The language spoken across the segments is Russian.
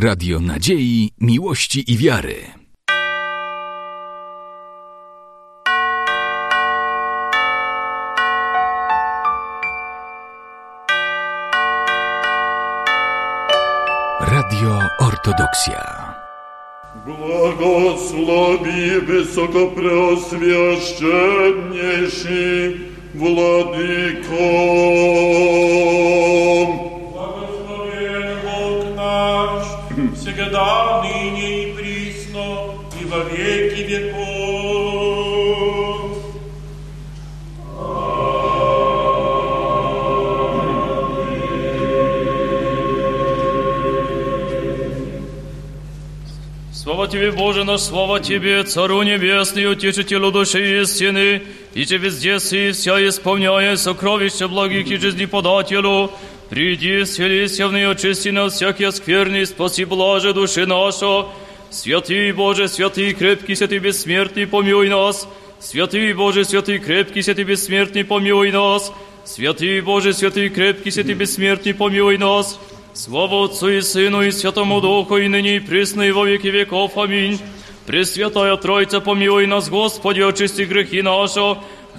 Radio Nadziei, Miłości i Wiary. Radio Ortodoksja. Błogosławi wysokopreoswieszczenniejszy Władyko. Всегда, ныне и присно, и во веки веков. Слава Тебе, Боже наш, слава Тебе, Цару Небесный, Утешителю души истины, и Тебе везде сы, вся исполняя сокровища благих и жизнеподателю, приди, вселися в нее, очисти нас всякие скверный, спаси блаже души наша. Святый Боже, святый крепкий, святый бессмертный, помилуй нас. Святый Боже, святый крепкий, святый бессмертный, помилуй нас. Святый Боже, святый крепкий, святый бессмертный, помилуй нас. Слава Отцу и Сыну и Святому Духу, и ныне и присно, и во веки веков. Аминь. Пресвятая Тройца, помилуй нас, Господи, очисти грехи наши.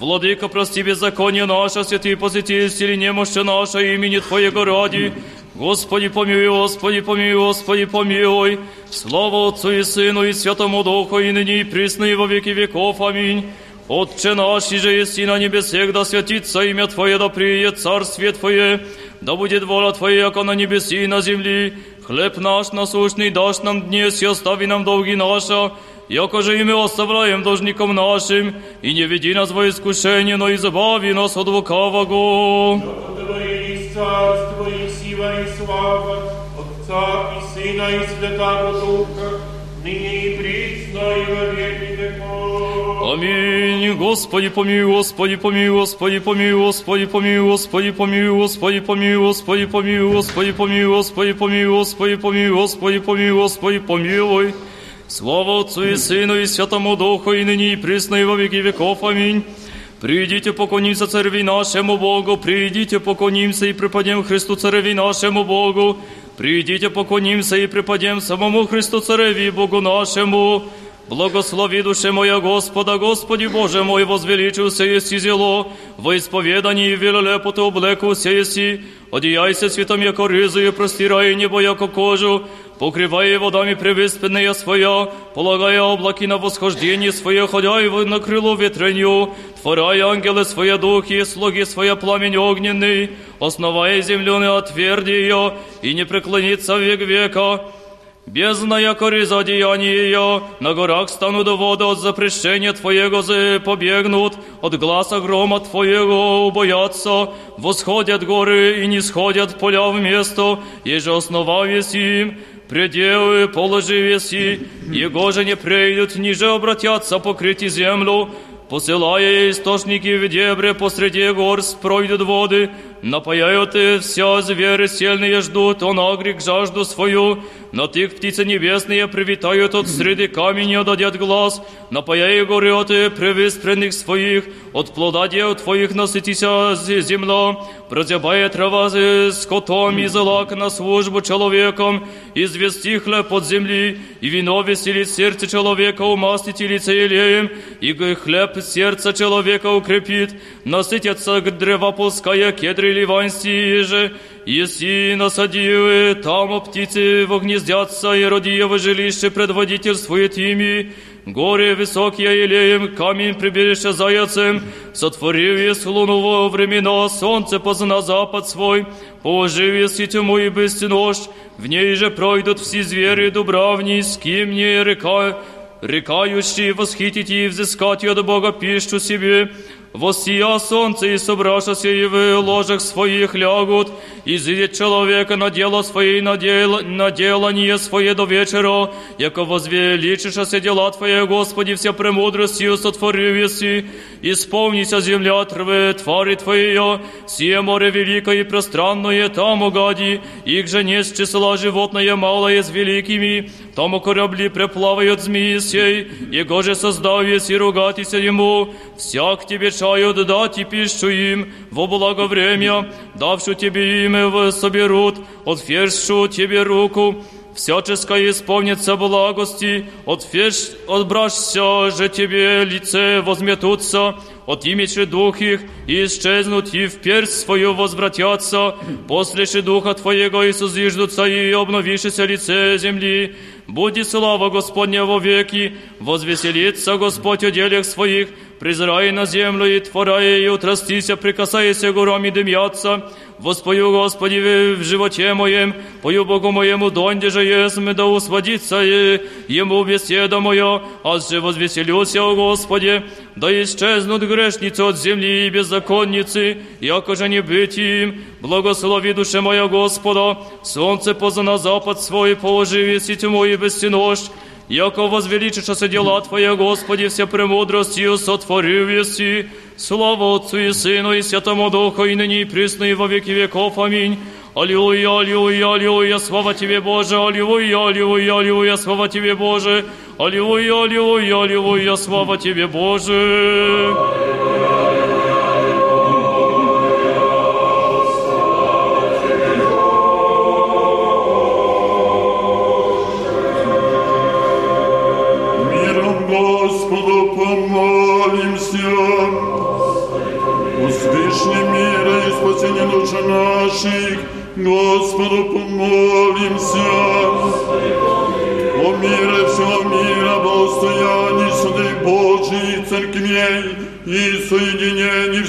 Владыка, прости беззаконие наше, святый посети, исцели немощи наше, имени Твоего ради. Господи, помилуй, Господи, помилуй, Господи, помилуй. Слава Отцу и Сыну и Святому Духу, и ныне и присно, и во веки веков. Аминь. Отче наш, и же есть и на небесех, да святится имя Твое, да приедет царствие Твое, да будет воля Твоя, яко на небеси и на земли. Хлеб наш насущный дашь нам днес, и остави нам долги наши, яко же и мы оставляем должникам нашим, и не веди нас во искушение, но избави нас от лукавого. Твои царство и сила и слава, Отца и Сына и Святого Духа, ныне и присно, и во веки веков. Аминь. Господи, помилуй, Господи, помилуй, Господи, помилуй, Господи, помилуй, Господи, помилуй, Господи, помилуй, Господи, помилуй, Господи, помилуй, Господи, помилуй, Господи, помилуй, Господи, помилуй, Господи, помилуй. Слава Отцу и Сыну и Святому Духу, и ныне и присно, и во веки веков. Аминь. Придите, поклонимся Цареви нашему Богу, придите, поклонимся и преподем Христу Цареви нашему Богу. Придите, поклонимся и преподем самому Христу Цареви Богу нашему. Благослови душе моя Господа, Господи Боже мой, возвеличился еси зело, во исповедании велолепо ты облекуся еси, одеяйся святом яко ризу и простирай небо яко кожу, покрывай водами превыспенные своя, полагая облаки на восхождение свое, ходя его на крыло ветренью, творая ангелы свои духи, слуги своя пламень огненный, основая землю не отверди ее, и не преклонится век века, Бездна, яко риза деяния ее, на горах станут воды от запрещения Твоего побегнут, от гласа грома Твоего убоятся, восходят горы и не сходят поля в место, еже основал им, пределы положи веси, его же не прейдут, ниже обратятся покрыть землю, посылая источники в дебре посреди гор пройдут воды, напаяют и все звери сильные ждут, он агрик жажду свою, но тых птицы небесные привитают от среды камня дадет глаз, напаяй горы от превыспренных своих, от плода дел твоих насытися земля, прозябая трава с скотом и злак на службу человеком, извести хлеб под земли, и вино веселит сердце человека, умастить лице елеем, и хлеб сердца человека укрепит, насытятся древа пуская кедры ливанские же, Еси насадивы, там птицы вогнездятся, и родиево жилище предводительствует ими, горе высокие елеем, камень прибежище заяцем, сотворив есть луну во времена, солнце позна запад свой, положив есть и тьму и бестеножь, в ней же пройдут все звери дубравни, с кем не река, рекающие восхитить и взыскать от Бога пищу себе, Воссия солнце и собрашася и в ложах своих лягут, и зидет человека на дело свои, на, дел, на свое до вечера, яко возвеличишася дела Твои, Господи, вся премудростью сотворив еси, исполнися земля трвы, твари Твоя, сие море великое и пространное, там угади, их же не с числа животное малое с великими, там корабли преплавают змеи сей, его же создав еси ругатися ему, всяк тебе чают дать и пищу им во благо время, давшу тебе имя соберут, отвершу тебе руку, всяческое исполнится благости, отфеш, отбрашься же тебе лице возметутся, от имечи дух их, и исчезнут, и в персть свою возвратятся, после же духа Твоего и созиждутся, и обновишься лице земли. Буди слава Господня во веки, возвеселится Господь о делях своих, презирай на землю и творая, и утрастися, прикасайся горам и дымятся. Воспою, Господи, в животе моем, пою Богу моему, донде же есмь, да усводится и Ему беседа моя, аз же возвеселюся, о Господе, да исчезнут грешницы от земли и беззаконницы, яко же не быть им. Благослови душе моя Господа, солнце поза на запад свой, положи веси тьму и бестеножь, Яко возвеличишься дела Твоя, Господи, все премудростью сотворив еси. Слава Отцу и Сыну и Святому Духу, и ныне и присно, и во веки веков. Аминь. Аллилуйя, аллилуйя, аллилуйя, слава Тебе, Боже, аллилуйя, аллилуйя, аллилуйя, слава Тебе, Боже, аллилуйя, аллилуйя, аллилуйя, слава Тебе, Боже. Миром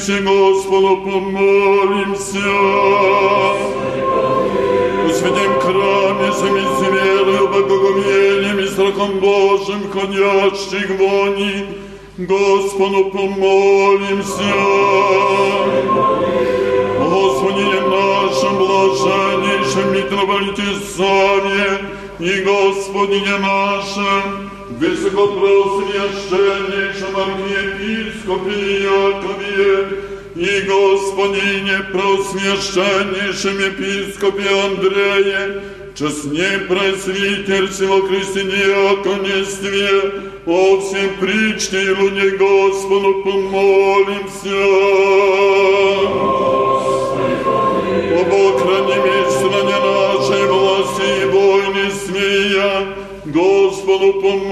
все Господу помолимся. В святем храме сами с верою, богоговением и страхом Божьим, ходящих вони, Господу помолимся. Господи нашем блаженнейшем митрополите Саве и Господине нашем, высокопросвященнейшем архиепископе Якове и Господине просвященнейшем епископе Андрее, честне пресвитер всего христианстве, о всем причте и луне Господу помолимся. Об охране стране нашей власти и войны смея, Господу помолимся.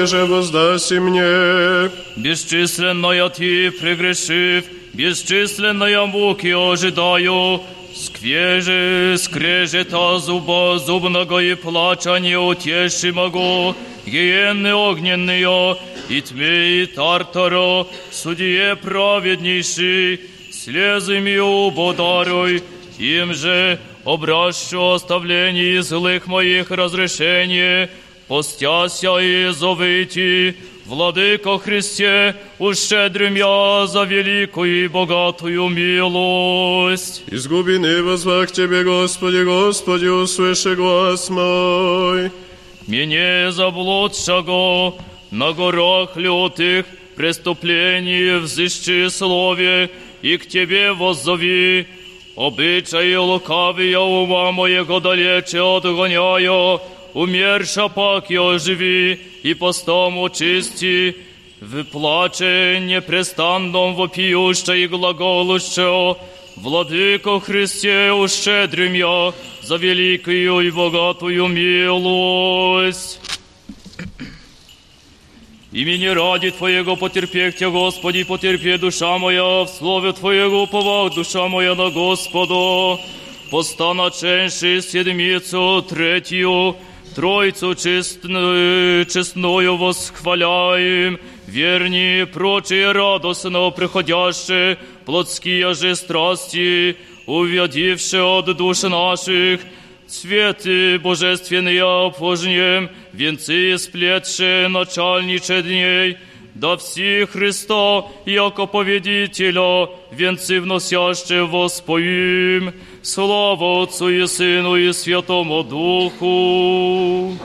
Донде же воздаси мне. Бесчисленная ты прегрешив, бесчисленная муки ожидаю. Сквежи, скрежета зуба зубного и плача неутешимого, гиенны огненные, и тьме и тартаро, судье праведнейший, слезами убодаруй, им же обращу оставление злых моих разрешение, постяся и зовите, Владыко Христе, ущедрим я за великую и богатую милость. Из глубины возвах Тебе, Господи, Господи, услыши глаз мой. Мне заблудшего на горах лютых преступлений взыщи слове, и к Тебе воззови. Обычаи лукавия ума моего далече отгоняю, умерша пак я оживи, и постом очисти, в плаче непрестанном вопиюще и глаголуще, Владыко Христе, ущедрим я за великую и богатую милость. Имени ради Твоего потерпехте, Господи, потерпи душа моя, в слове Твоего уповах душа моя на Господа. Поста наченши седмицу третью, Тройцу честную, честную восхваляем, верни прочие радостно приходящие, плотские же страсти, увядившие от душ наших, Цветы божественные обожнем, венцы сплетшие начальниче дней, да все Христа, яко победителя, венцы вносяще воспоим. Слава Отцу и Сыну и Святому Духу.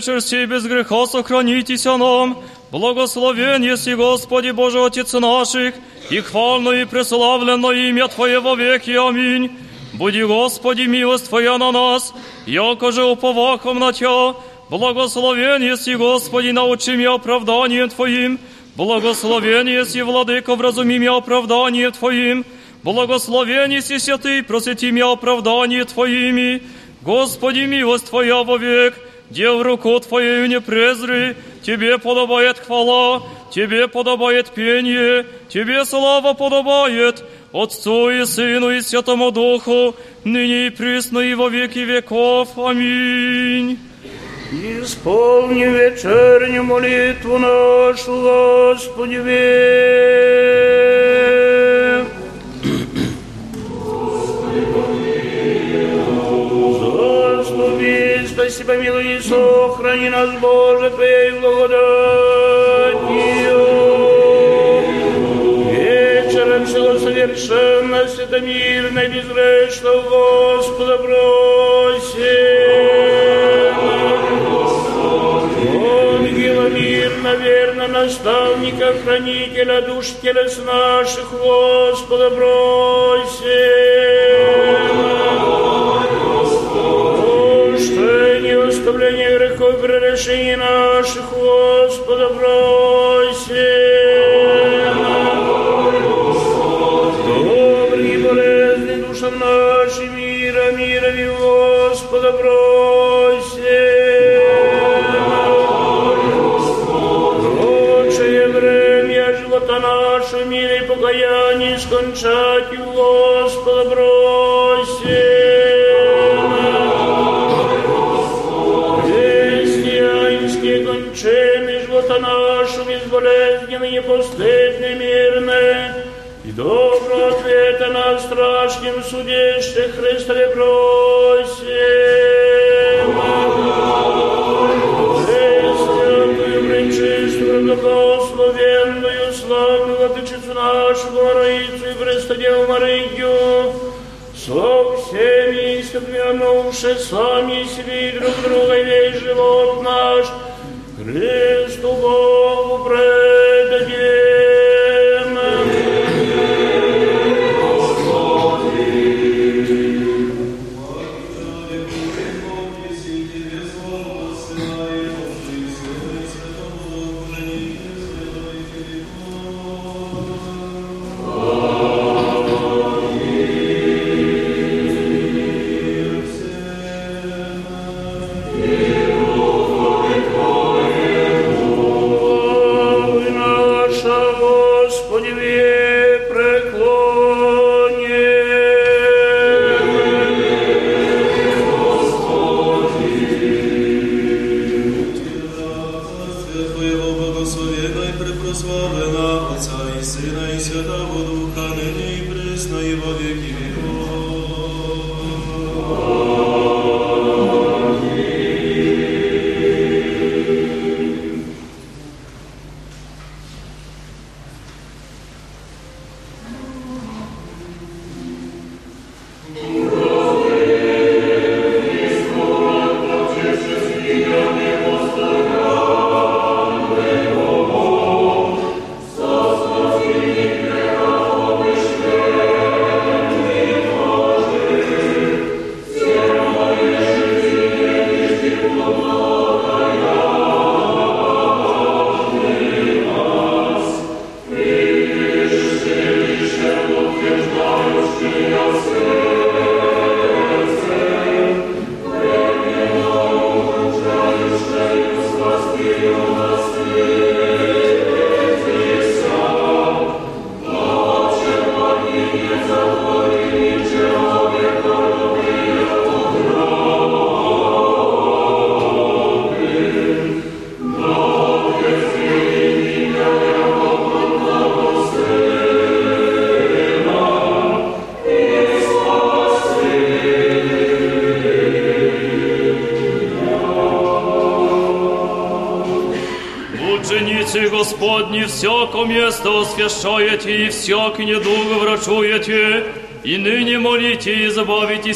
Вечер сей без греха сохранитеся нам. Благословен еси, Господи, Боже Отец наших, и хвально и преславлено имя Твое во веки. Аминь. Буди, Господи, милость Твоя на нас, яко же уповахом на Тя. Благословен еси, Господи, научи меня оправданием Твоим. Благословен еси, Владыко, вразуми меня оправданием Твоим. Благословен еси, святый, просвети меня оправдание Твоими. Господи, милость Твоя вовек, дел руку Твоею не презри, Тебе подобает хвала, Тебе подобает пение, Тебе слава подобает, Отцу и Сыну и Святому Духу, ныне и присно и во веки веков. Аминь. Исполни вечернюю молитву нашу, Господи, век. Спаси, помилуй и сохрани нас, Боже, Твоей благодатью. Вечером всего совершенно, святомирно, безгрешно, Господа просим. Ангела мирно, верно, наставника, хранителя душ телес наших, Господа просим. Прощение, оставление грехов, пререшение наших, Господа просим. Добрый и болезный душам нашим мира, мира и Господа просим. Лучшее время живота нашего мира и покаяние скончать Господа просим. Безболезненные, непостыдные, мирные, и доброго ответа на страшном суде, что Христове просим. Пресвятую, пречистую, благословенную, славную Владычицу нашу, Богородицу и Престодеву Марию, со всеми ископленувши сами себе и друг друга и весь живот наш, Христу Богу предадим.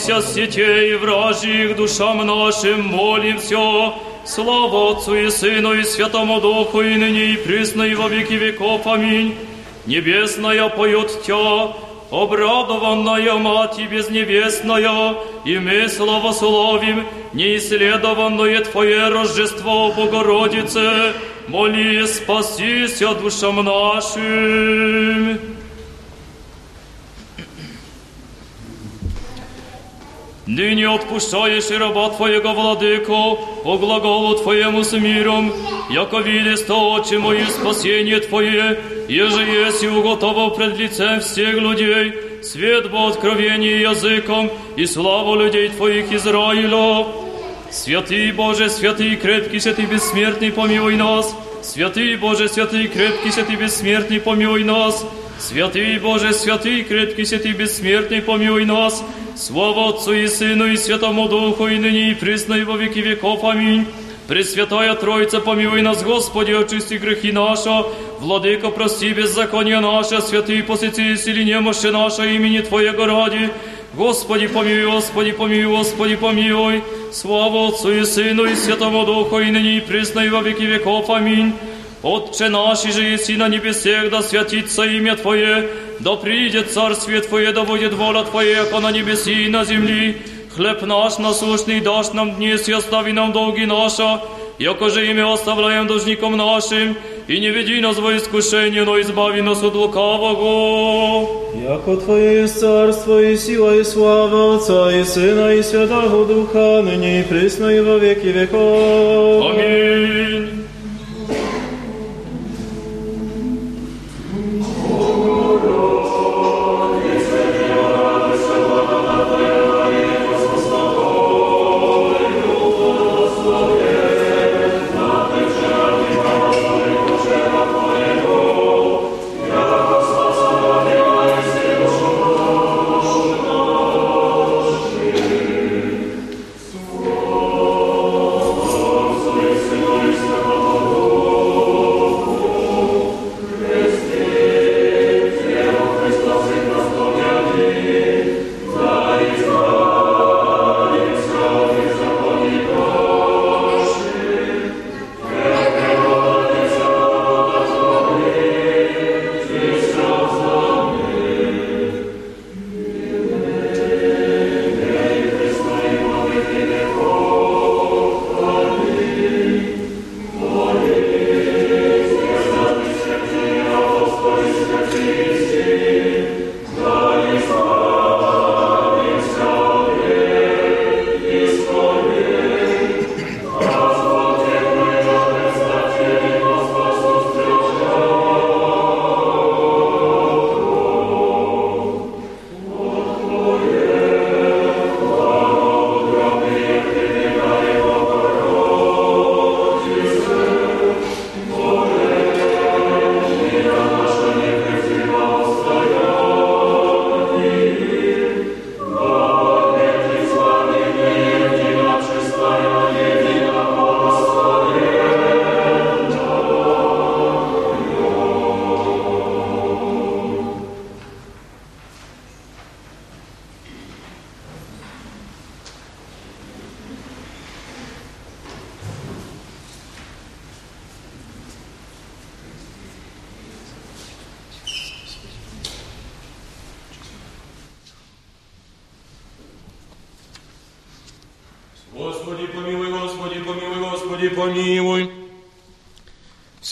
забавитесь от сетей вражьих душам нашим, молимся. Слава Отцу и Сыну и Святому Духу, и ныне и присно, и во веки веков. Аминь. Небесная поет Тя, обрадованная Мать и безневестная, и мы славословим неисследованное Твое Рождество, Богородице, моли, спасися душам нашим. Ныне отпущаешь и раба Твоего, Владыко, по глаголу Твоему с миром, яко видишь то, очи мои, спасение Твое, еже есть и уготовал пред лицем всех людей, свет по откровении языком и славу людей Твоих Израиля. Святый Боже, святый, крепкий, святый, бессмертный, помилуй нас. Святый Боже, святый, крепкий, святый, бессмертный, помилуй нас. Святый Боже, святый, крепкий, святый, бессмертный, помилуй нас. Слава Отцу и Сыну и Святому Духу, и ныне и присно, и во веки веков. Аминь. Пресвятая Троица, помилуй нас, Господи, очисти грехи наши. Владыка, прости беззаконие наше, святый, посети исцели немощи наше имени Твоего ради. Господи, помилуй, Господи, помилуй, Господи, помилуй. Слава Отцу и Сыну и Святому Духу, и ныне и присно, и во веки веков. Аминь. Отче наш, же еси на небесех, да святится имя Твое, да придет царствие Твое, да будет воля Твоя, яко на небеси и на земли. Хлеб наш насущный дашь нам днес, и остави нам долги наши, яко же ими оставляем должником нашим, и не веди нас во искушение, но избави нас от лукавого. Яко Твое есть царство и сила и слава Отца и Сына и Святого Духа, ныне и присно и во веки веков. Аминь.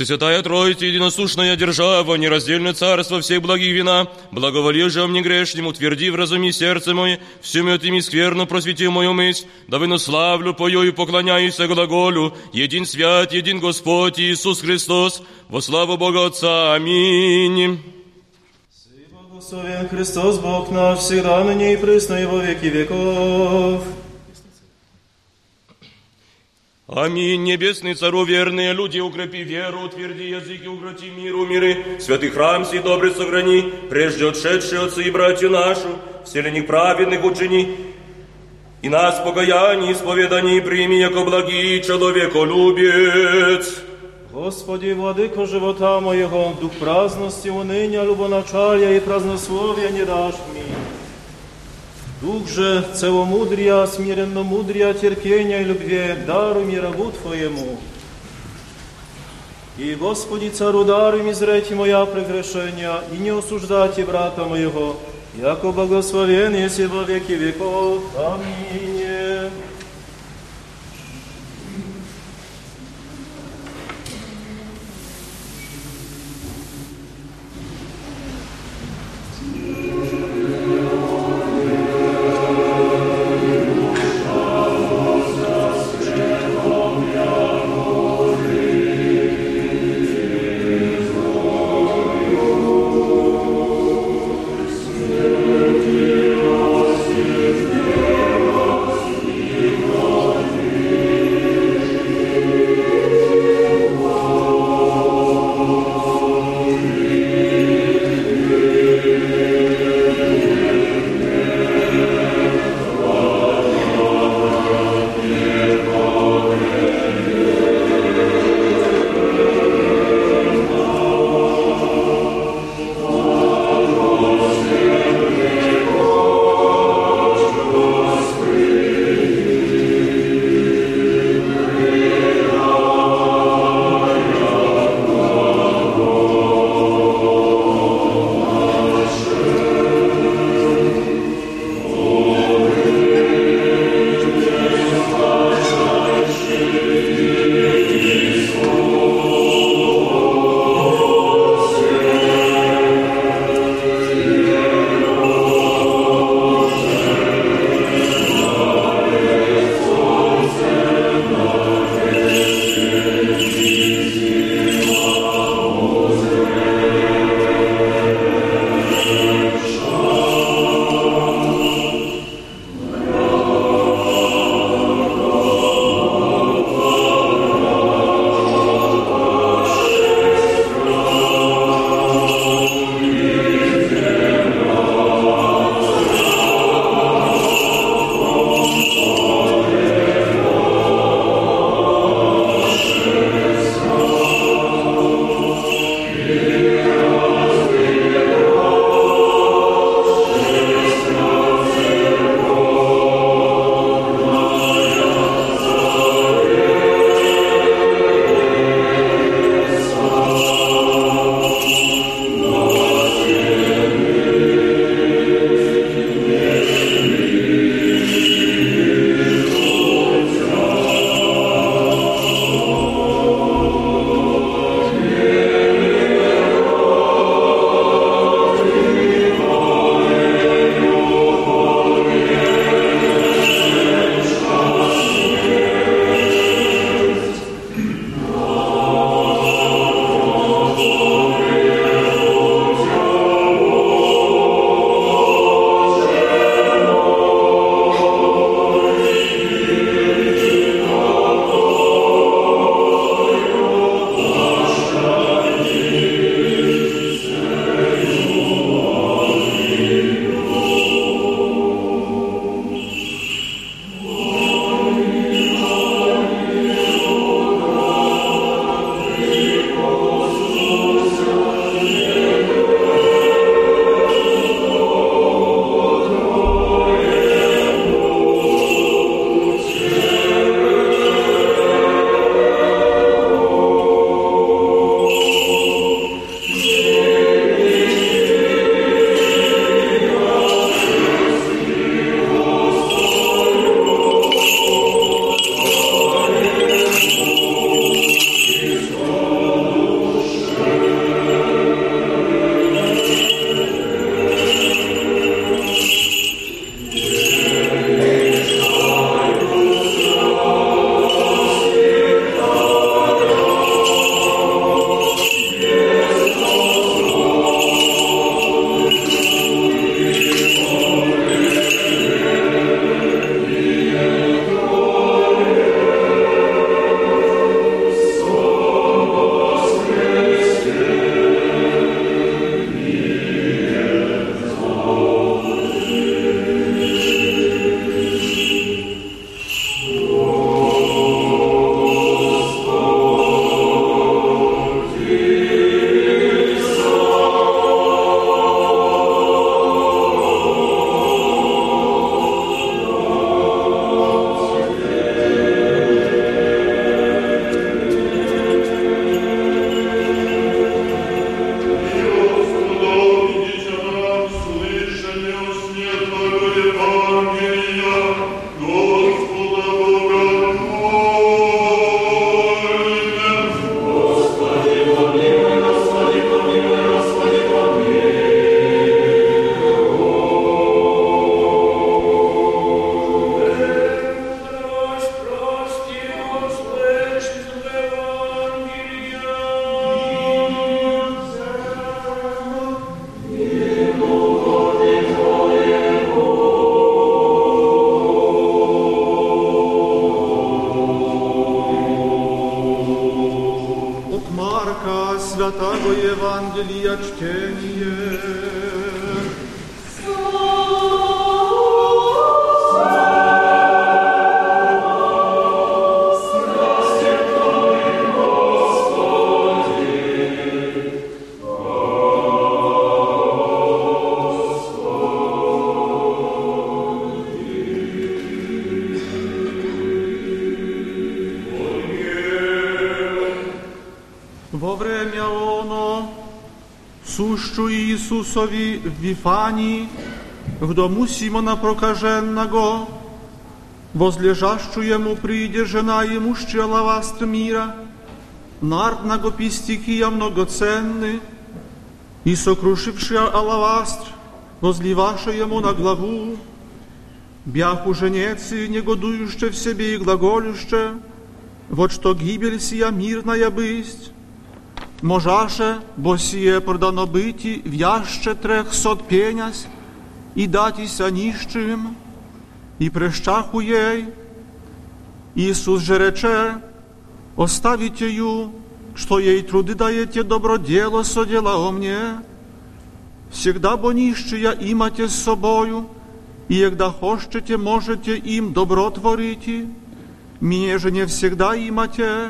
Всесвятая Троица, единосушная держава, нераздельное царство всех благих вина, благоволи же мне грешнему, утверди в разуме сердце мое, всю мертвыми скверну просвети мою мысль, да славлю пою и поклоняюсь глаголю, един свят, един Господь Иисус Христос, во славу Бога Отца. Аминь. Благословен Христос, Бог наш, всегда ныне и присно и во веки веков. Аминь. Небесный Цару верные люди, укрепи веру, утверди языки, укроти миру миры. Святый храм сей добрый сохрани, прежде отшедшие отцы и братью нашу, вселенных праведных учени. И нас покаяние, исповедание прими, яко благий человеколюбец. Господи, владыко живота моего, дух праздности, уныния, любоначалия и празднословия не дашь мне. Дух же целомудрия, смиренно мудрия, терпения и любви даруй мне рабу Твоему. И, Господи, цару даруй ми зрети моя прегрешения, и не осуждайте брата моего, яко благословен еси во веки веков. Аминь. Иисусови в Вифании, в дому Симона Прокаженного, возлежащую ему приде жена имущая лавастр мира, нартного пистикия многоценны, и сокрушившая алавастр, возливавшая ему на главу, бяху женецы, негодующе в себе и глаголюще, вот что гибель сия мирная бысть, можаше, бо сіє продано биті в'яще трехсот пенясь, і датіся ніщим, і прещахує. Ісус же рече, оставіть їю, що їй труди даєте доброділо соділа о мне, всегда бо ніщия имате з собою, і егда хочете, можете їм добро творити, мені же не всегда имате,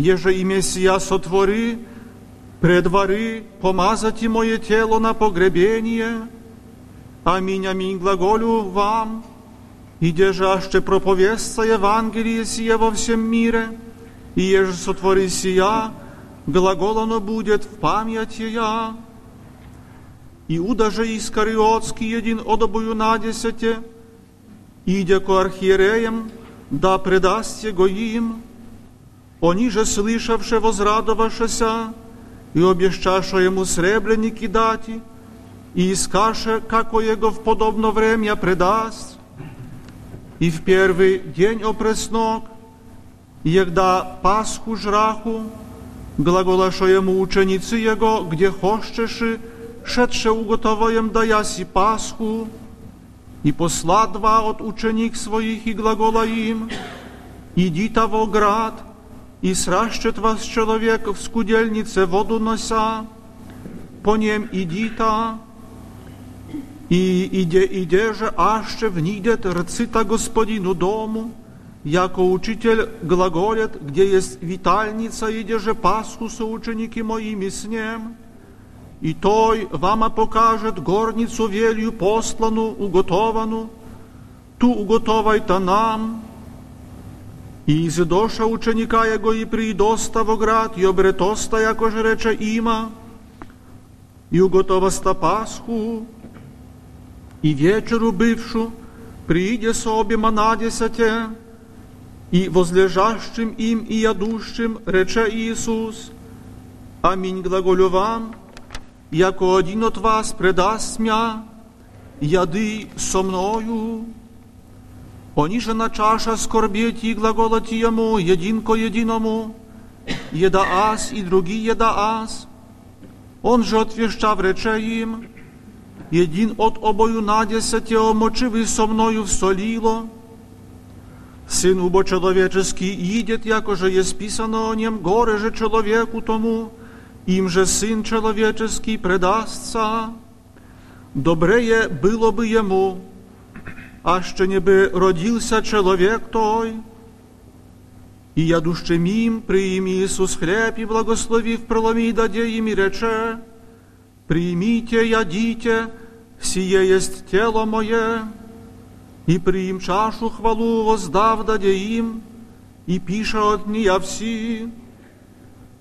Еже и Мессия сотвори, предвари помазати мое тело на погребение. Аминь, аминь, глаголю вам, и же аще проповестся Евангелие сие во всем мире, и еже сотвори сия, глагол будет в память я. Иуда же Искариотский един одобую на десяте, идя ко архиереям, да предаст его им, Они же, слышавши, возрадовавшися, и обещаша ему сребреники дати, и искаше, како его в подобно время предаст. И в первый день опреснок, егда Пасху жраху, глаголаша ему ученицы его, где хочеши, шедше уготоваем да яси Пасху, и посла два от ученик своих и глагола им, идите во град, и сращет вас человек в скудельнице воду нося, по нем идита, и иде, иде же, аще внидет рцита господину дому, яко учитель глаголет, где есть витальница, иде же Пасху со ученики моими с ним, и той вама покажет горницу велью послану, уготовану, ту уготовайте нам, I izdoša učenika jego i pridosta vo grad i obretosta, jakože reče ima, i ugotovasta Pashu, i večeru bivšu, priđe s objema nadjesate, i возлежащим им и ядущим рече Иисус, Аминь глаголю вам, яко один от вас предаст мя, яды со мною. Они же на чаша скорбеть и глаголать ему един ко единому, еда аз и други еда аз. Он же отвещав рече им, един от обою надесяте омочивый со мною в солило, Сын убо человеческий идет, якоже есть писано о нем, горе же человеку тому, им же Сын человеческий предастся. Добрее было бы ему, а ще не би родился человек той. И ядущим им приим Иисус хлеб и благословив преломи даде им и рече, примите, ядите, сие есть тело мое, и приим чашу хвалу воздав даде им, и пиша от нея все,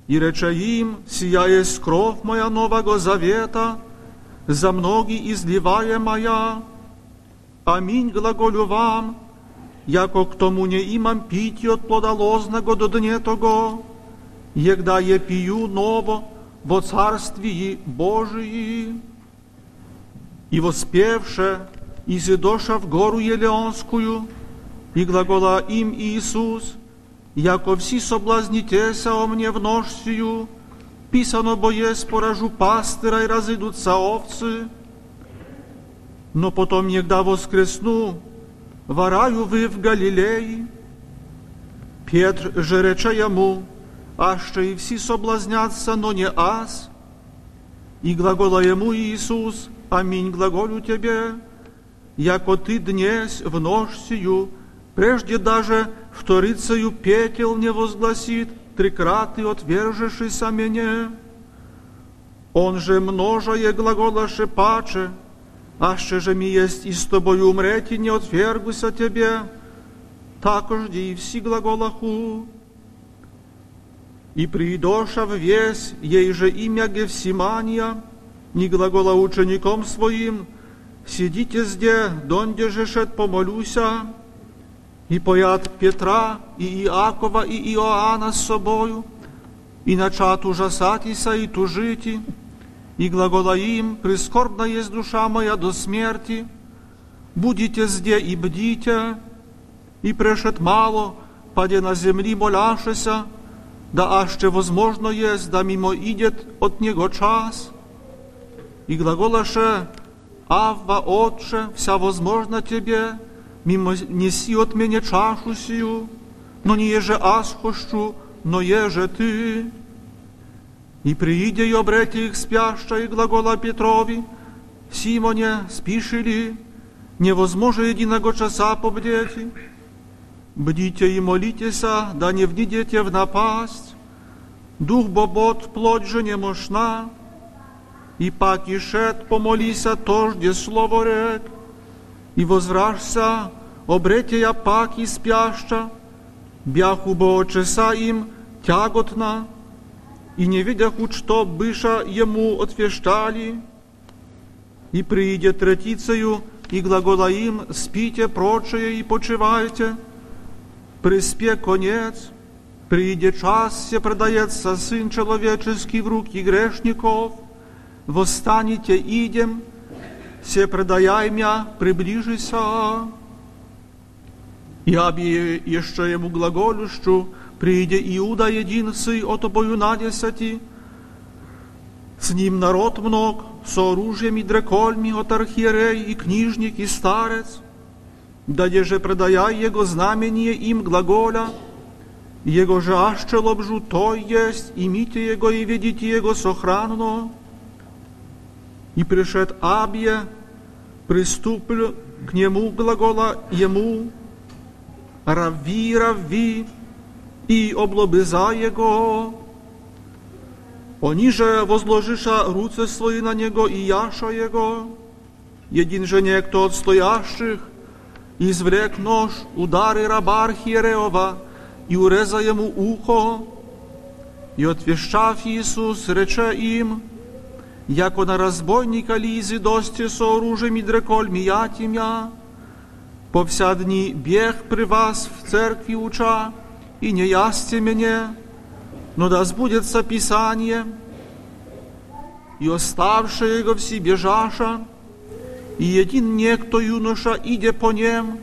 и рече им, сия есть кровь моя нового завета, за многие изливаемая. Аминь глаголю вам, яко к тому не имам пить от плода лозного до дне того, егда я пью ново во царствии Божии. И воспевше, изидоша в гору Елеонскую, и глагола им Иисус, яко все соблазнитеся о мне в нож писано бо есть поражу пастыра и разыдутся овцы, но потом, егда воскресну, вараю вы в Галилеи. Петр же рече ему, аще и все соблазнятся, но не аз. И глагола ему Иисус, аминь глаголю тебе, яко ты днесь в нож сию, прежде даже вторицею пекел не возгласит, трикраты отвержешися мне. Он же множає глагола шепаче, аще же ми есть и тобою умреть, не отвергуся тебе, також и все глаголаху. И придоша в весь ей же имя Гефсимания, не глагола учеником своим, сидите зде, донде же шед помолюся, и поят Петра, и Иакова, и Иоанна с собою, и начат ужасатися и тужити, и глагола им, прискорбна есть душа моя до смерти, будете зде и бдите, и прешет мало, паде на земли моляшеся, да аще возможно есть, да мимо идет от него час. И глаголаше, Авва, Отче, вся возможно тебе, мимо неси от меня чашу сию, но не еже аз хощу, но еже ты. И прииде и обрете их спяща и глагола Петрови, Симоне, спиши ли, невозможно единого часа побдети. Бдите и молитеся, да не внидете в напасть. Дух бобот, плоть же не мощна, и пак и шет помолися тожде слово рек, и возвращся, обрете я пак и спяща, бяху бо часа им тяготна, и не видяху, что быша ему отвещали, и прииде третицею, и глагола им, спите прочее и почивайте, приспе конец, прииде час, се предается Сын Человеческий в руки грешников, восстанете идем, се предаяй мя, приближися. Я би еще ему глаголющу, прииде Иуда единцы от обою на десяти, с ним народ мног, с оружием и дрекольми от архиерей и книжник и старец, даде же предая его знамение им глаголя, его же аще лобжу той есть, имите его и ведите его сохранно. И пришед Абье, приступлю к нему глагола ему, рави, рави, и облобыза его. Oni же возложиша руce свои на него и яша его. Един же некто от стоящих извлек нож, удары раба Архиереова и уреза ему ухо. И отвещав Иисус, рече им, яко на разбойника лизи дости со оружием и дреколь мияти мя, по вся дни бег при вас в церкви уча, и не ясте меня, но да сбудется Писание, и оставшие его все бежаша, и един некто юноша иде по нем,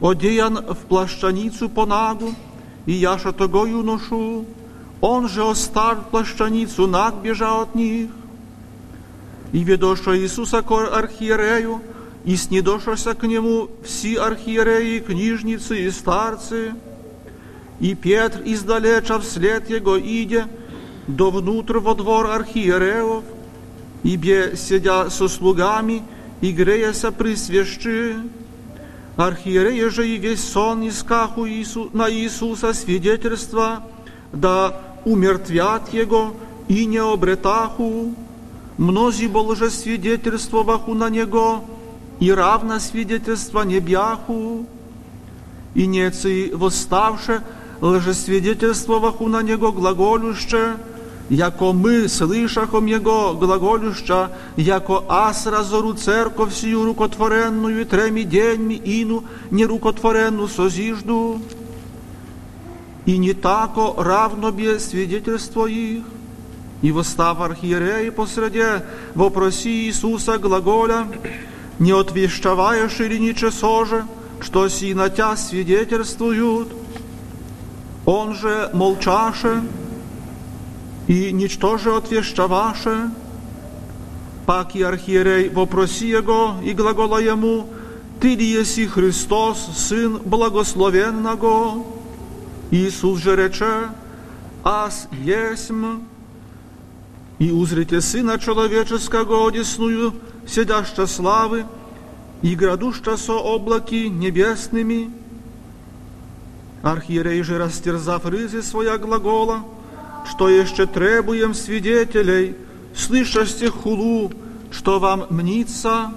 одеян в плащаницу по нагу, и яша того юношу, он же оставил плащаницу наг бежа от них. И ведоша Иисуса к архиерею, и снедошася к нему все архиереи, книжницы и старцы, и Петр издалеча вслед его иде, до внутрь во двор архиереев, и бе сидя со слугами, и греяся при свящи. Архиереи же и весь сон искаху Иису, на Иисуса свидетельства, да умертвят его и не обретаху. Мнози бол же свидетельствоваху на него, и равно свидетельства не бяху. И нецы восставше лжесвидетельствоваху на него глаголюще, jako my, słyszachom Jego gлаголюща, jako as razoru cerkov siju rukotvorenную tremi деньми ину нерукотворенну созижду, и не тако равно бе свидетельство их. И восстав архиереи посреде, вопроси Иисуса глаголя, не отвещаваешь или ниче соже, что си на тя свидетельствуют. Он же молчаше, и ничто же отвещаваше, пак и архиерей вопроси его и глагола ему, «Ты ли еси Христос, Сын благословенного?» Иисус же рече, «Аз есмь, и узрите Сына Человеческого одесную, сидяща славы, и градуща со облаки небесными». Архиерей же, растерзав рызы своя глагола, что еще требуем свидетелей, слышащих хулу, что вам мнится,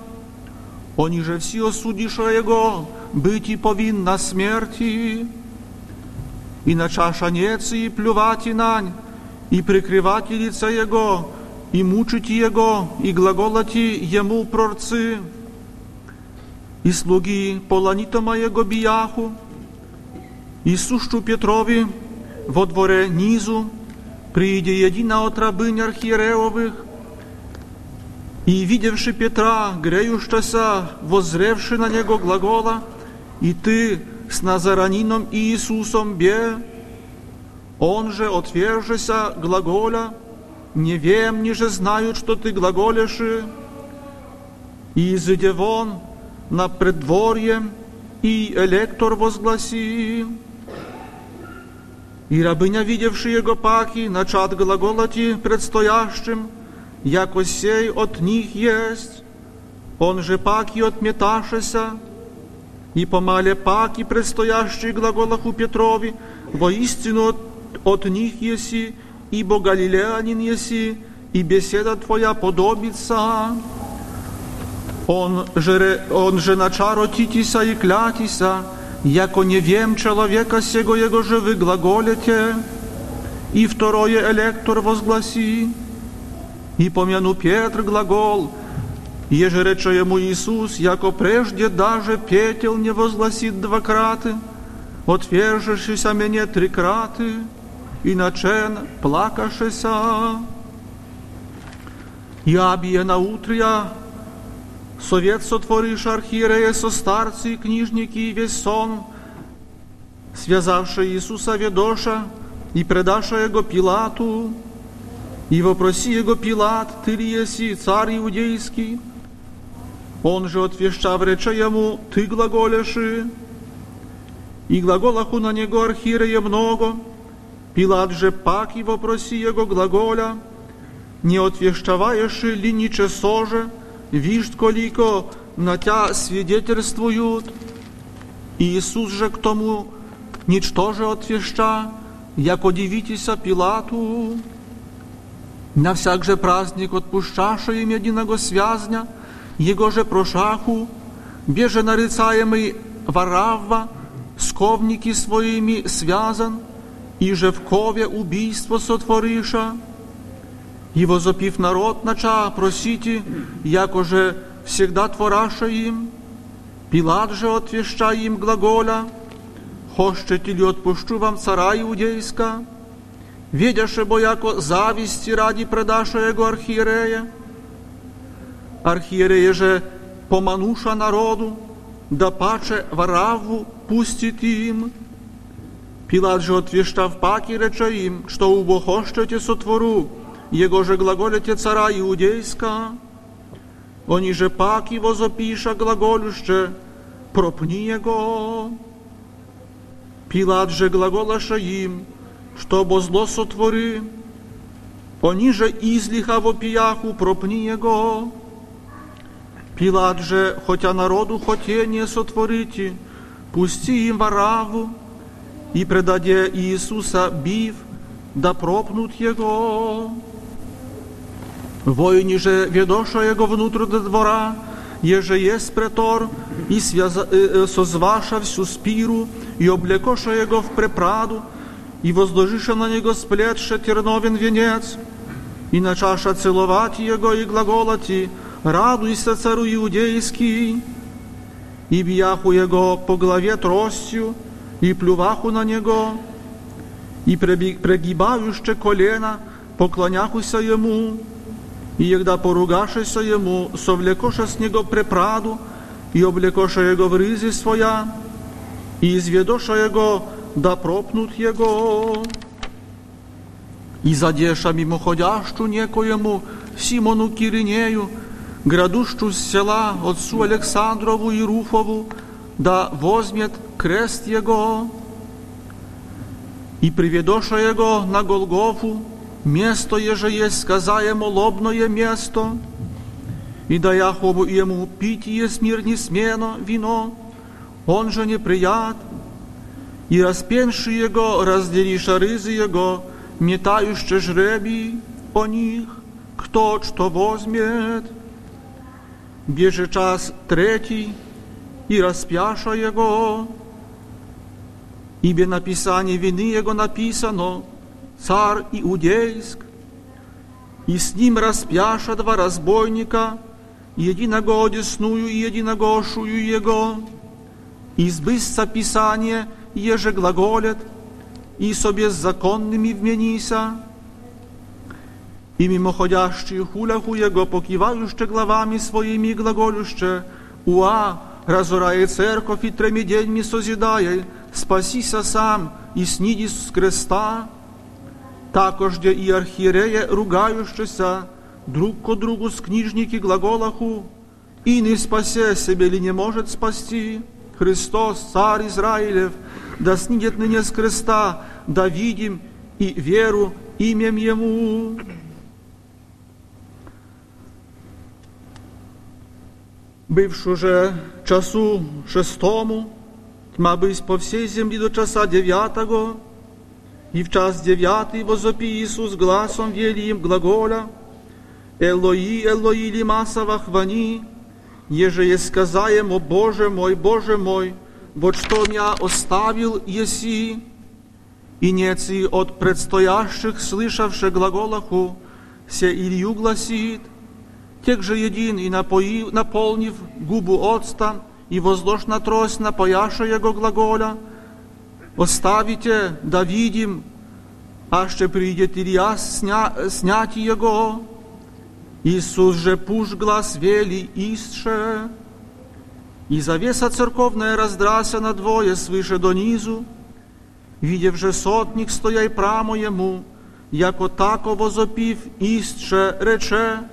они же все осудиша Его, быть и повинна смерти, и начаша нецы и плювать нань, и прикрывать лица Его, и мучить Его, и глаголати Ему прорцы, и слуги поланита моего бияху, и сущу Петрови во дворе низу, прииде едина от рабынь архиереовых, и, видевши Петра, греющася, воззревши на него глагола, и ты с Назаранином Иисусом бе, он же, отвержеся глаголя, не вем, ниже знают, что ты глаголешь, и изыде вон на преддворье, и электор возгласи, и рабыня, видевши его паки, начат глаголати предстоящим, яко сей от них есть, он же паки отметашеся, и помале паки предстоящий глаголах у Петрови, воистину от, от них еси, ибо галилеянин еси, и беседа твоя подобится. Он же, он же начал ротитися и клятися, яко не вем человека сего его же вы глаголите. И второе электор возгласи, и помяну Петр глагол, еже рече ему Иисус, яко прежде даже петел не возгласит двакраты, отвержешися мне трикраты, и начен плакашеся. Я бije на утря, совет сотворишь архиерея со старцы и книжники и весь сон, связавши Иисуса ведоша и предаша его Пилату, и вопроси его Пилат, ты ли еси царь иудейский? Он же отвещав рече ему, ты глаголеши, и глаголаху на него архиерея много, Пилат же пак и вопроси его глаголя, не отвещаваешь ли ниче соже, вишь, колико на тя свидетельствуют. Иисус же к тому ничто же отвеща, як удивитеся Пилату. На всяк же праздник отпущаша им единого связня, его же прошаху, беже нарицаемый Варавва, сковники своими связан, и же в кове убийство сотвориша, и возопив народ нача просите, яко же всегда твораша им, Пилат же отвеща им глаголя, «Хощете ли отпущу вам цара иудейска?» Видяше бо яко зависти ради предаша его архиерея. Архиерея же помануша народу, да паче вараву пустит им. Пилат же отвещав паки рече им, что убо хощете сотвору, его же глаголите цара иудейска. Они же паки возопиша глаголюще, пропни его. Пилат же глаголаша им, чтобы зло сотвори, они же излиха в опияху пропни его. Пилат же, хотя народу хотение сотворити, пусти им вараву и предаде Иисуса бив, да пропнут его. Воїні же ведоша его внутрь до двора, еже есть претор, и связа, э, созваша всю спиру, и облекоша его в препраду, и возложиша на него сплетше терновен венец, и начаша целовать его и глаголати, радуйся, цару иудейский, и бияху его по голове тростью, и плюваху на него, и прегибающе колена, поклоняхуся ему, и егда поругашися ему, совлекоша с него препраду, и облекоша его в рызи своя, и изведоша его, да пропнут его. И задеша мимоходящу некоему Симону Киринею, грядущу с села отцу Александрову и Руфову, да возьмет крест его. И приведоша его на Голгофу, место, еже есть сказаемо лобное место, и да Яхову ему питие смирни смено вино, он же неприят, и распенши его, разделиша рызы его, метающе жребий о них, кто что возьмет. Бежи час третий, и распяша его, ибо написание вины его написано, царь Иудейск, и с ним распяша два разбойника, единого одесную и единого шую его, и сбысца Писание, еже глаголет, и собі законними вмінися, и мимоходящие хуляху его, покивающие главами своими глаголюще, уа, разорає церковь и треми деньми созидає, спасися сам и сніді з креста, також де і архієреє ругающися, друг ко другу с книжники глаголаху, и не спасе себе ли не может спасти, Христос, царь Израилев, да снидет ныне с креста, да видим и веру имем Ему. Бывши уже часу шестому, тьма быть по всей земли до часа девятого, и в час девятый возопи Иисус гласом велиим глаголя, Элои, Элои, лимаса хвани, еже е сказаем, о Боже мой, Боже мой, вот что меня оставил еси, и неци от предстоящих, слышавших глаголаху, се Илью гласит, тех же един и напоив, наполнив губу отста, и возложь на трость напояша его глаголя, оставите, да видим, а ще придет Илья сня, снять его. Иисус же пуш глаз вели истше, и завеса церковная раздрася на двое свыше донизу, видев же сотник стояй прамо ему, яко тако возопив истше рече,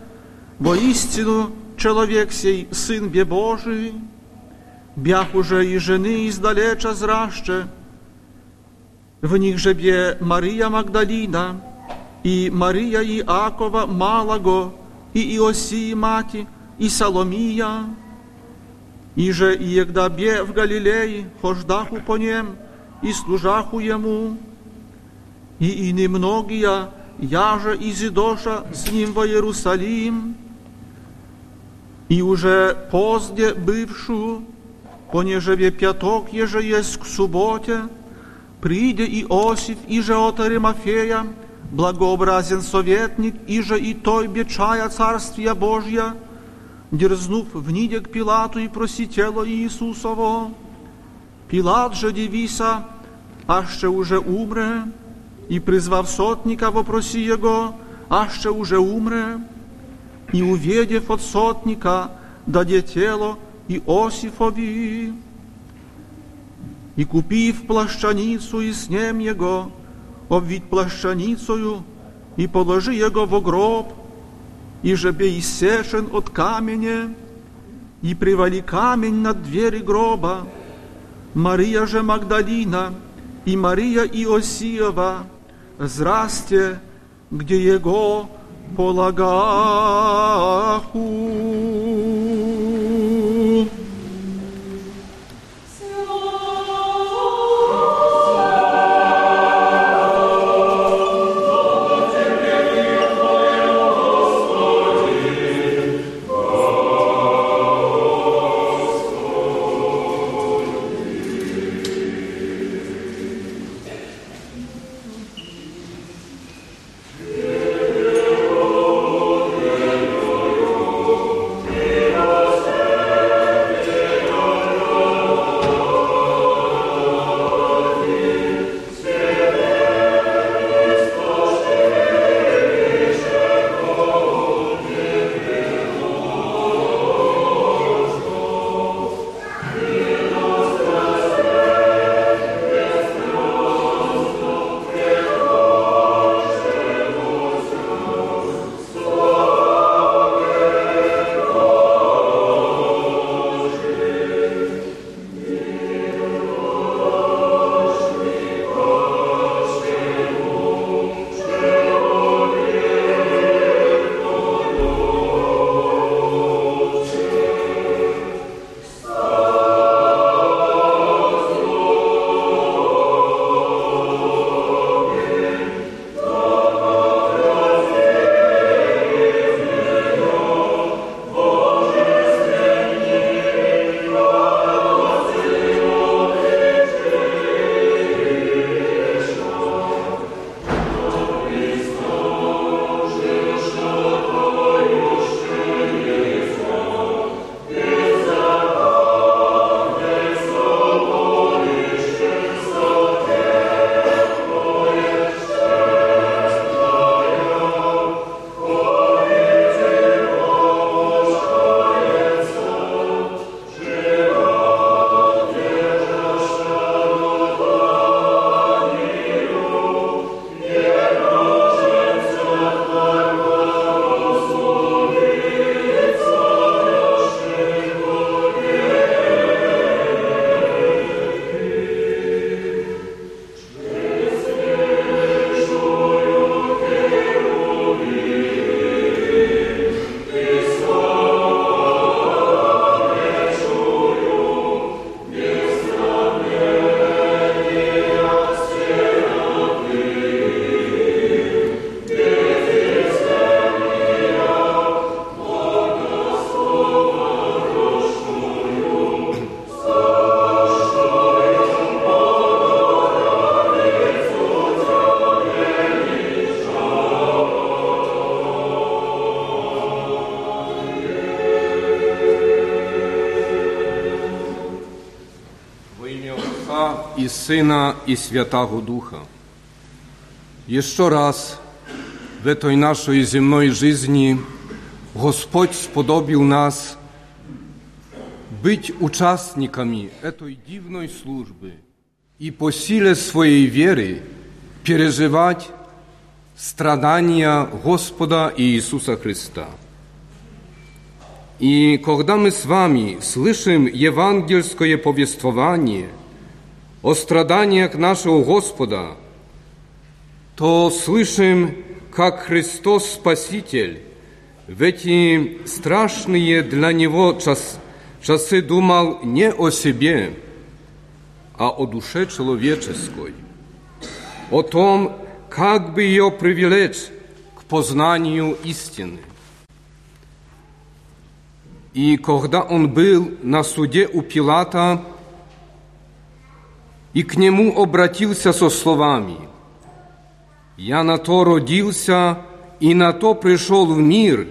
во истину человек сей сын бе Божий, бях уже и жены издалеча зраще, в них же бе Мария Магдалина, и Мария Иакова Малаго, и Иосии мати, и Соломия, и же и егда бе в Галилее, хождаху по нем, и служаху ему, и и немногие, я же изидоша с ним во Иерусалим, и уже поздне бывшу, понеже бе пяток, еже есть к субботе, приде Иосиф, и же от Аримафея, благообразен советник, и же и той бичая Царствия Божья, дерзнув вниде к Пилату и проситело Иисусово. Пилат же дивися, аще уже умре, и призвав сотника вопроси его, аще уже умре, и увидев от сотника, даде тело Иосифови. И купив плащаницу и снем его, обвить плащаницою, и положи его в гроб, и же бе иссешен от каменя, и привали камень над двери гроба. Мария же Магдалина и Мария Иосиева зрасте, где его полагаху. Отца и Сына и Святого Духа. Еще раз в этой нашей земной жизни Господь сподобил нас быть участниками этой дивной службы и по силе своей веры переживать страдания Господа Иисуса Христа. И когда мы с вами слышим евангельское повествование о страданиях нашего Господа, то слышим, как Христос Спаситель в эти страшные для Него час, часы думал не о себе, а о душе человеческой, о том, как бы ее привлечь к познанию истины. И когда он был на суде у Пилата, и к нему обратился со словами «Я на то родился и на то пришел в мир,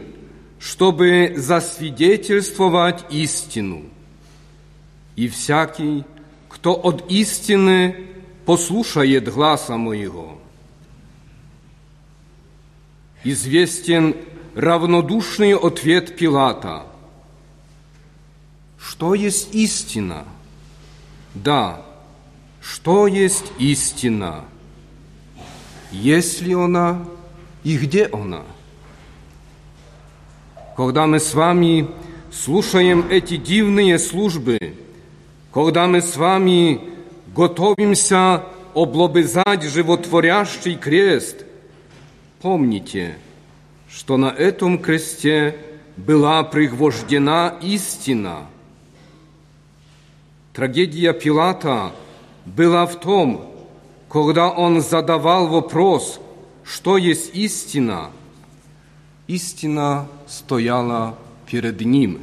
чтобы засвидетельствовать истину. И всякий, кто от истины послушает гласа моего». Известен равнодушный ответ Пилата – что есть истина? Да, что есть истина? Есть ли она и где она? Когда мы с вами слушаем эти дивные службы, когда мы с вами готовимся облобызать животворящий крест, помните, что на этом кресте была пригвождена истина – Трагедия Пилата была в том, когда он задавал вопрос, что есть истина, истина стояла перед ним.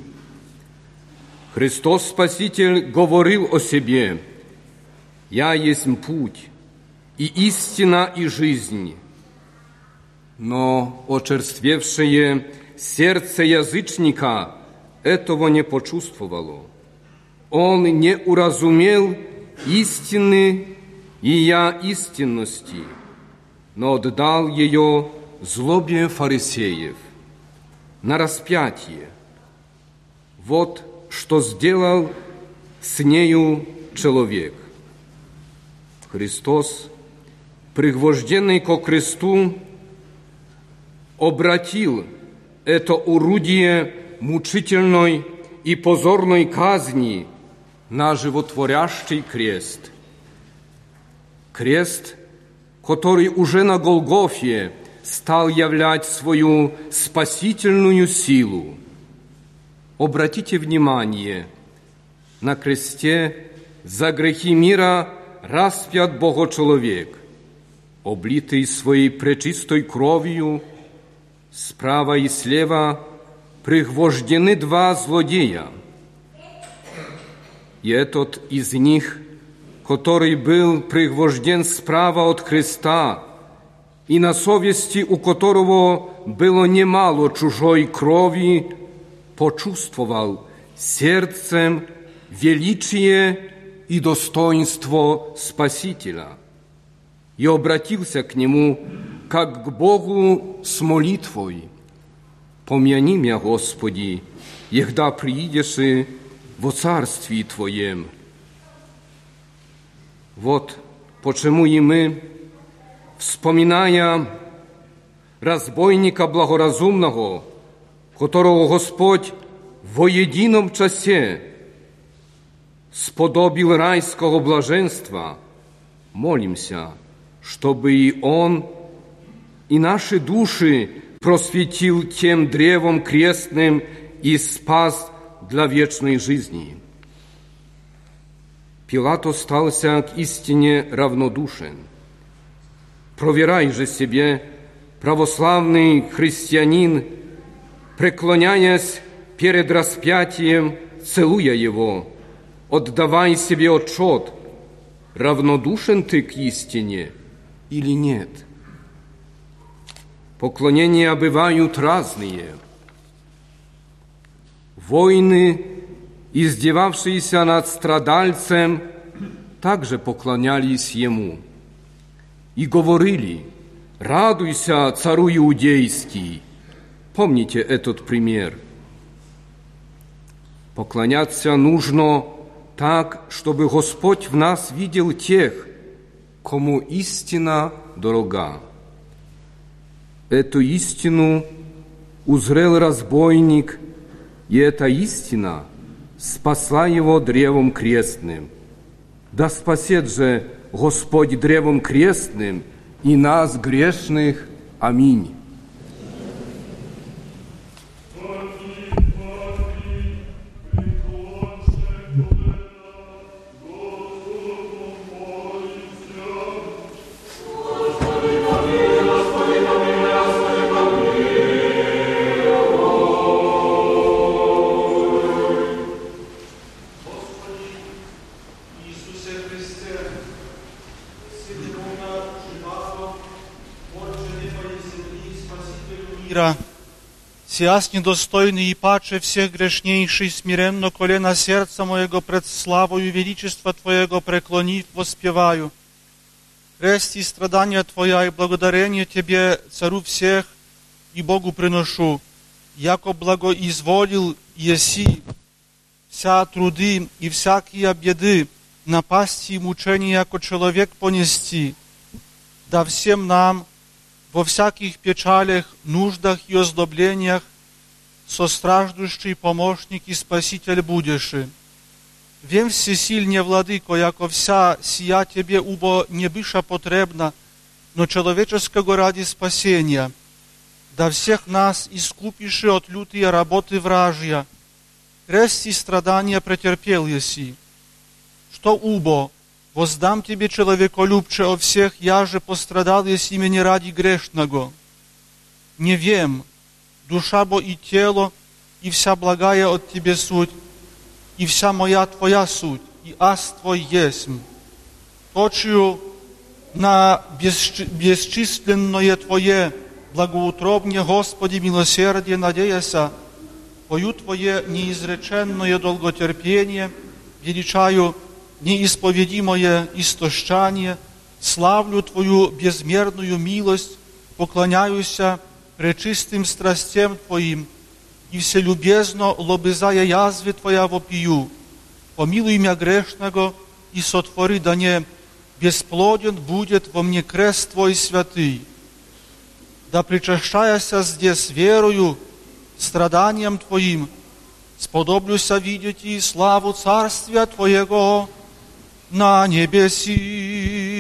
Христос Спаситель говорил о себе, «Я есть путь, и истина, и жизнь». Но очерствевшее сердце язычника этого не почувствовало – он не уразумел истины и я истинности, но отдал ее злобе фарисеев на распятие. Вот что сделал с нею человек. Христос, пригвожденный ко кресту, обратил это орудие мучительной и позорной казни – на животворящий крест. Крест, который уже на Голгофе стал являть свою спасительную силу. Обратите внимание, на кресте за грехи мира распят Богочеловек, облитый своей пречистой кровью, справа и слева пригвождены два злодея – и этот из них, который был пригвожден справа от креста, и на совести у которого было немало чужой крови, почувствовал сердцем величие и достоинство Спасителя и обратился к Нему, как к Богу с молитвой. «Помяни меня, Господи, егда приидешь во Царстве Твоем. Вот почему и мы, вспоминая разбойника благоразумного, которого Господь во едином часе сподобил райского блаженства, молимся, чтобы и Он, и наши души просветил тем древом крестным и спас для вечной жизни. Пилат остался к истине равнодушен. Проверяй же себе, православный христианин, преклоняясь перед распятием, целуя его, отдавай себе отчет, равнодушен ты к истине или нет. Поклонения бывают разные – Войны, издевавшиеся над страдальцем, также поклонялись ему и говорили, «Радуйся, цару иудейский!» Помните этот пример. Поклоняться нужно так, чтобы Господь в нас видел тех, кому истина дорога. Эту истину узрел разбойник, и эта истина спасла его древом крестным. Да спасет же Господь древом крестным и нас, грешных. Аминь. Сиас недостойный и паче всех грешнейший, смиренно колено сердца моего пред славою величества Твоего преклонив, воспеваю. Крест и страдания Твоя и благодарение Тебе, Цару всех, и Богу приношу, яко благоизволил еси вся труды и всякие беды, напасти и мучения, яко человек понести, да всем нам во всяких печалях, нуждах и оздоблениях состраждущий помощник и спаситель будешь. Wiem всесильnie, Wladyko, jako wся sija Ciebie ubo nie bysza potrzebna, no człowieczeskiego ради спасения. Да всех нас искупишь от лютой работы вражья. Крест и страдания претерпел еси. Что убо, воздам Тебе, человеколюбче, о всех, я же пострадал, если меня ради грешного. Не вем, душа бо и тело, и вся благая от Тебе суть, и вся моя Твоя суть, и аз Твой есмь. Точию на бесчи- бесчисленное Твое благоутробне, Господи, милосердие, надеяся, Твою Твое неизреченное долготерпение, величаю неисповедимое истощание, славлю Твою безмерную милость, поклоняюсь пречистым страстям Твоим, и вселюбезно лобызая язвы Твоя вопию, помилуй меня грешного и сотвори, да не бесплоден будет во мне крест Твой святый. Да причащаяся здесь верою, страданием Твоим, сподоблюся видеть и славу Царствия Твоего на небеси.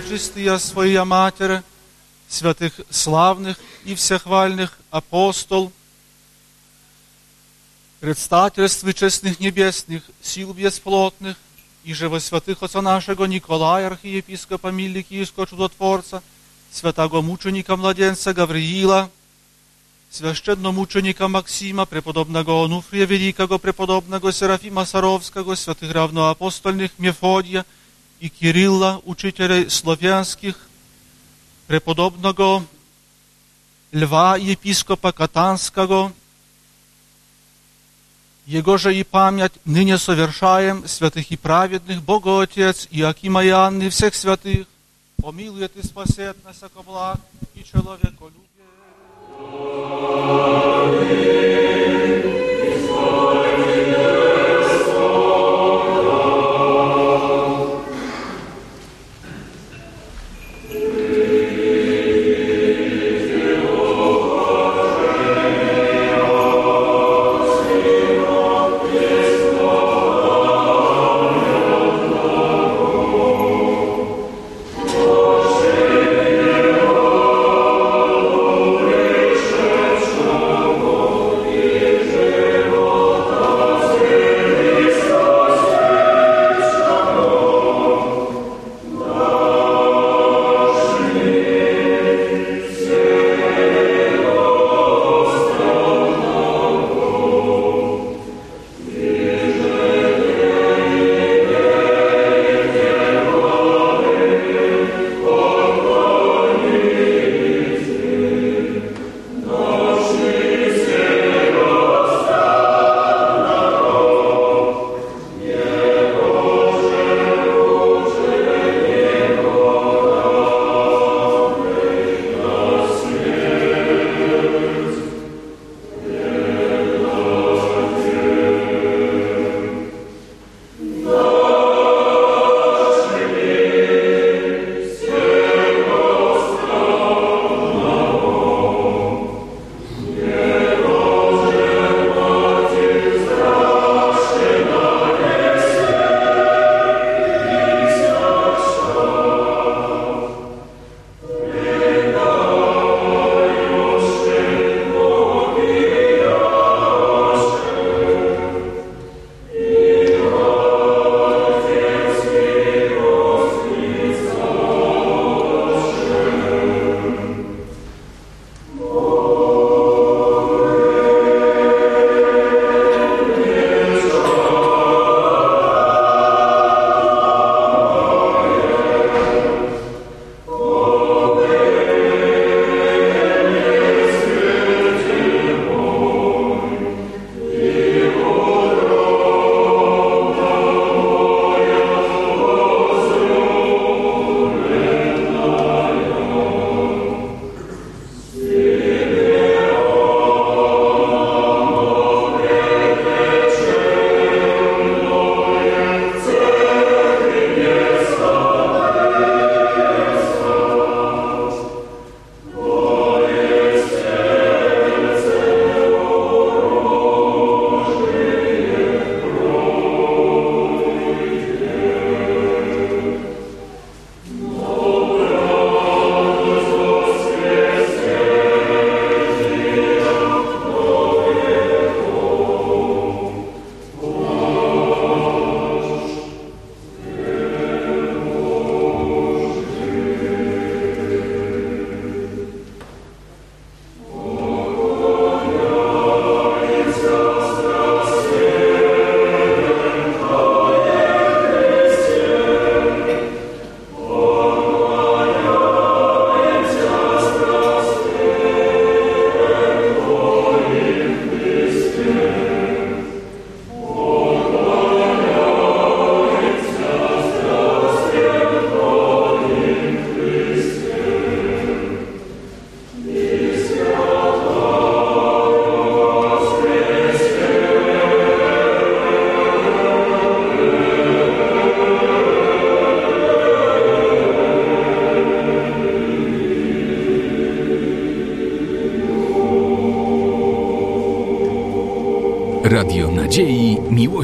Пречистия Своя Матерь, святых славных и всехвальных апостол, предстательств честных небесных, сил бесплотных, и же во святых отца нашего Николая, архиепископа Миликийского чудотворца, святого мученика младенца Гавриила, священномученика Максима, преподобного Онуфрия Великого, преподобного Серафима Саровского, святых равноапостольных Мефодия и Кирилла, учителей славянских, преподобного Льва, епископа Катанского, Его же и память ныне совершаем, святых и праведных, Бога Отец, Иакима и Анны, всех святых, помилует и спасет нас, яко благ и человеколюбие. Amen.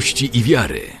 Miłości i wiary.